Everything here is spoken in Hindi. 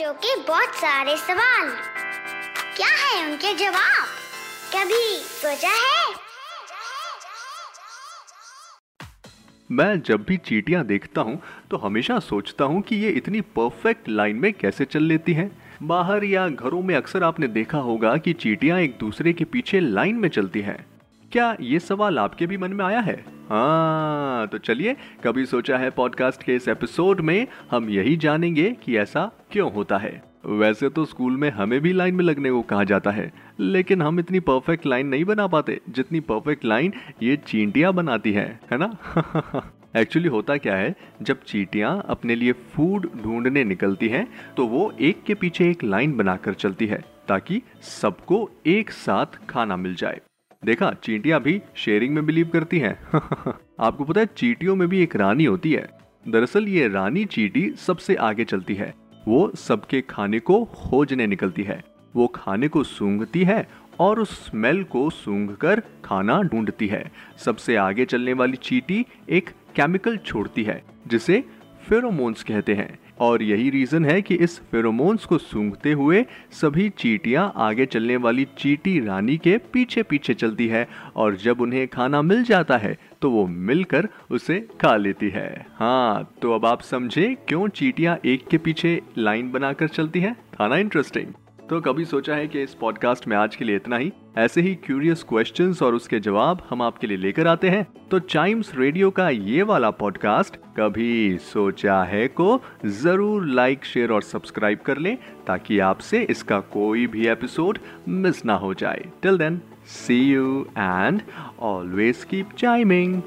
बच्चों के बहुत सारे सवाल। क्या है उनके जवाब? कभी सोचा है? मैं जब भी चीटियाँ देखता हूँ तो हमेशा सोचता हूँ कि ये इतनी परफेक्ट लाइन में कैसे चल लेती हैं। बाहर या घरों में अक्सर आपने देखा होगा कि चीटियाँ एक दूसरे के पीछे लाइन में चलती हैं। क्या ये सवाल आपके भी मन में आया है? हाँ तो चलिए, कभी सोचा है पॉडकास्ट के इस एपिसोड में, हम यही जानेंगे कि ऐसा क्यों होता है। वैसे तो स्कूल में हमें भी लाइन में लगने को कहा जाता है, लेकिन हम इतनी परफेक्ट लाइन नहीं बना पाते, जितनी परफेक्ट लाइन ये चींटियाँ बनाती हैं, है ना? एक्चुअली होता क्या है, जब चींटियाँ अपने लिए फ़ूड ढूँढने निकलती हैं तो वो एक के पीछे एक लाइन बनाकर चलती है, ताकि सबको एक साथ खाना मिल जाए। देखा, चींटियाँ भी शेयरिंग में बिलीव करती हैं। आपको पता है, चींटियों में भी एक रानी होती है। दरअसल ये रानी चींटी सबसे आगे चलती है। वो सबके खाने को खोजने निकलती है। वो खाने को सूंघती है और उस स्मेल को सूंघ कर खाना ढूंढती है। सबसे आगे चलने वाली चीटी एक केमिकल छोड़ती है, जिसे फेरोमोन्स कहते हैं। और यही रीजन है कि इस फेरोमोन्स को सूंघते हुए सभी चीटियाँ आगे चलने वाली चीटी रानी के पीछे पीछे चलती है और जब उन्हें खाना मिल जाता है तो वो मिलकर उसे खा लेती है। हाँ तो अब आप समझे क्यों चीटियाँ एक के पीछे लाइन बनाकर चलती है? खाना इंटरेस्टिंग तो कभी सोचा है कि इस पॉडकास्ट में आज के लिए इतना ही। ऐसे ही क्यूरियस क्वेश्चंस और उसके जवाब हम आपके लिए लेकर आते हैं। तो चाइम्स रेडियो का ये वाला पॉडकास्ट कभी सोचा है को ज़रूर लाइक शेयर और सब्सक्राइब कर लें ताकि आपसे इसका कोई भी एपिसोड मिस ना हो जाए। Till then see you and always keep chiming